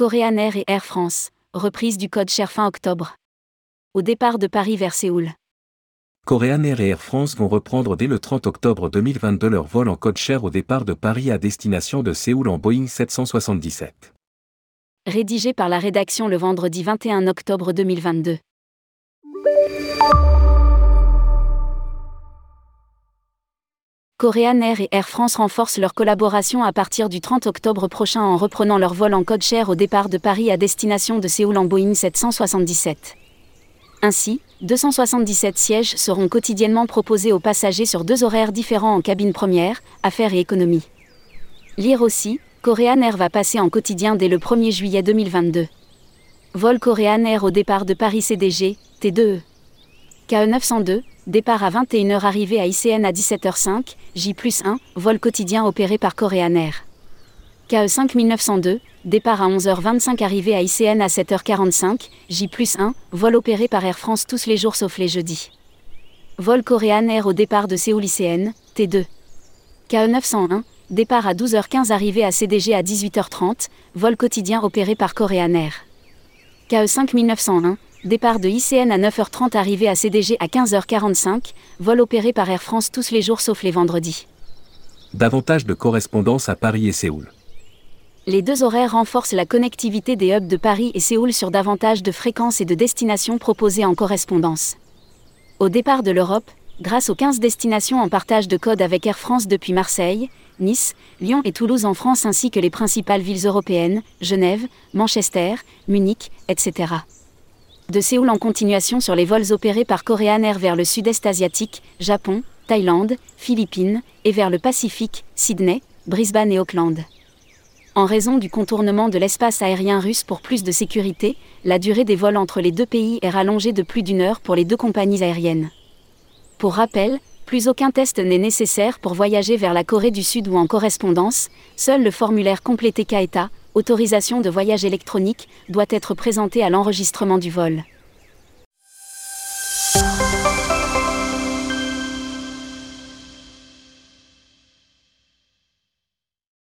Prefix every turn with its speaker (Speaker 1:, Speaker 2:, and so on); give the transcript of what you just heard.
Speaker 1: Korean Air et Air France, reprise du code cher fin octobre. Au départ de Paris vers Séoul.
Speaker 2: Korean Air et Air France vont reprendre dès le 30 octobre 2022 leur vol en code cher au départ de Paris à destination de Séoul en Boeing 777.
Speaker 1: Rédigé par la rédaction le vendredi 21 octobre 2022. Korean Air et Air France renforcent leur collaboration à partir du 30 octobre prochain en reprenant leur vol en code cher au départ de Paris à destination de Séoul en Boeing 777. Ainsi, 277 sièges seront quotidiennement proposés aux passagers sur deux horaires différents en cabine première, affaires et économie. Lire aussi, Korean Air va passer en quotidien dès le 1er juillet 2022. Vol Korean Air au départ de Paris CDG, T2E. KE902, départ à 21h, arrivée à ICN à 17h05, J 1, vol quotidien opéré par Korean Air. KE5902, départ à 11h25, arrivée à ICN à 7h45, J 1, vol opéré par Air France tous les jours sauf les jeudis. Vol Korean Air au départ de Séoul ICN, T2. KE901, départ à 12h15, arrivée à CDG à 18h30, vol quotidien opéré par Korean Air. KE5901, Départ de ICN à 9h30, arrivée à CDG à 15h45, vol opéré par Air France tous les jours sauf les vendredis.
Speaker 2: Davantage de correspondance à Paris et Séoul.
Speaker 1: Les deux horaires renforcent la connectivité des hubs de Paris et Séoul sur davantage de fréquences et de destinations proposées en correspondance. Au départ de l'Europe, grâce aux 15 destinations en partage de code avec Air France depuis Marseille, Nice, Lyon et Toulouse en France ainsi que les principales villes européennes, Genève, Manchester, Munich, etc de Séoul en continuation sur les vols opérés par Korean Air vers le sud-est asiatique, Japon, Thaïlande, Philippines, et vers le Pacifique, Sydney, Brisbane et Auckland. En raison du contournement de l'espace aérien russe pour plus de sécurité, la durée des vols entre les deux pays est rallongée de plus d'une heure pour les deux compagnies aériennes. Pour rappel, plus aucun test n'est nécessaire pour voyager vers la Corée du Sud ou en correspondance, seul le formulaire complété KAETA, autorisation de voyage électronique, doit être présenté à l'enregistrement du vol.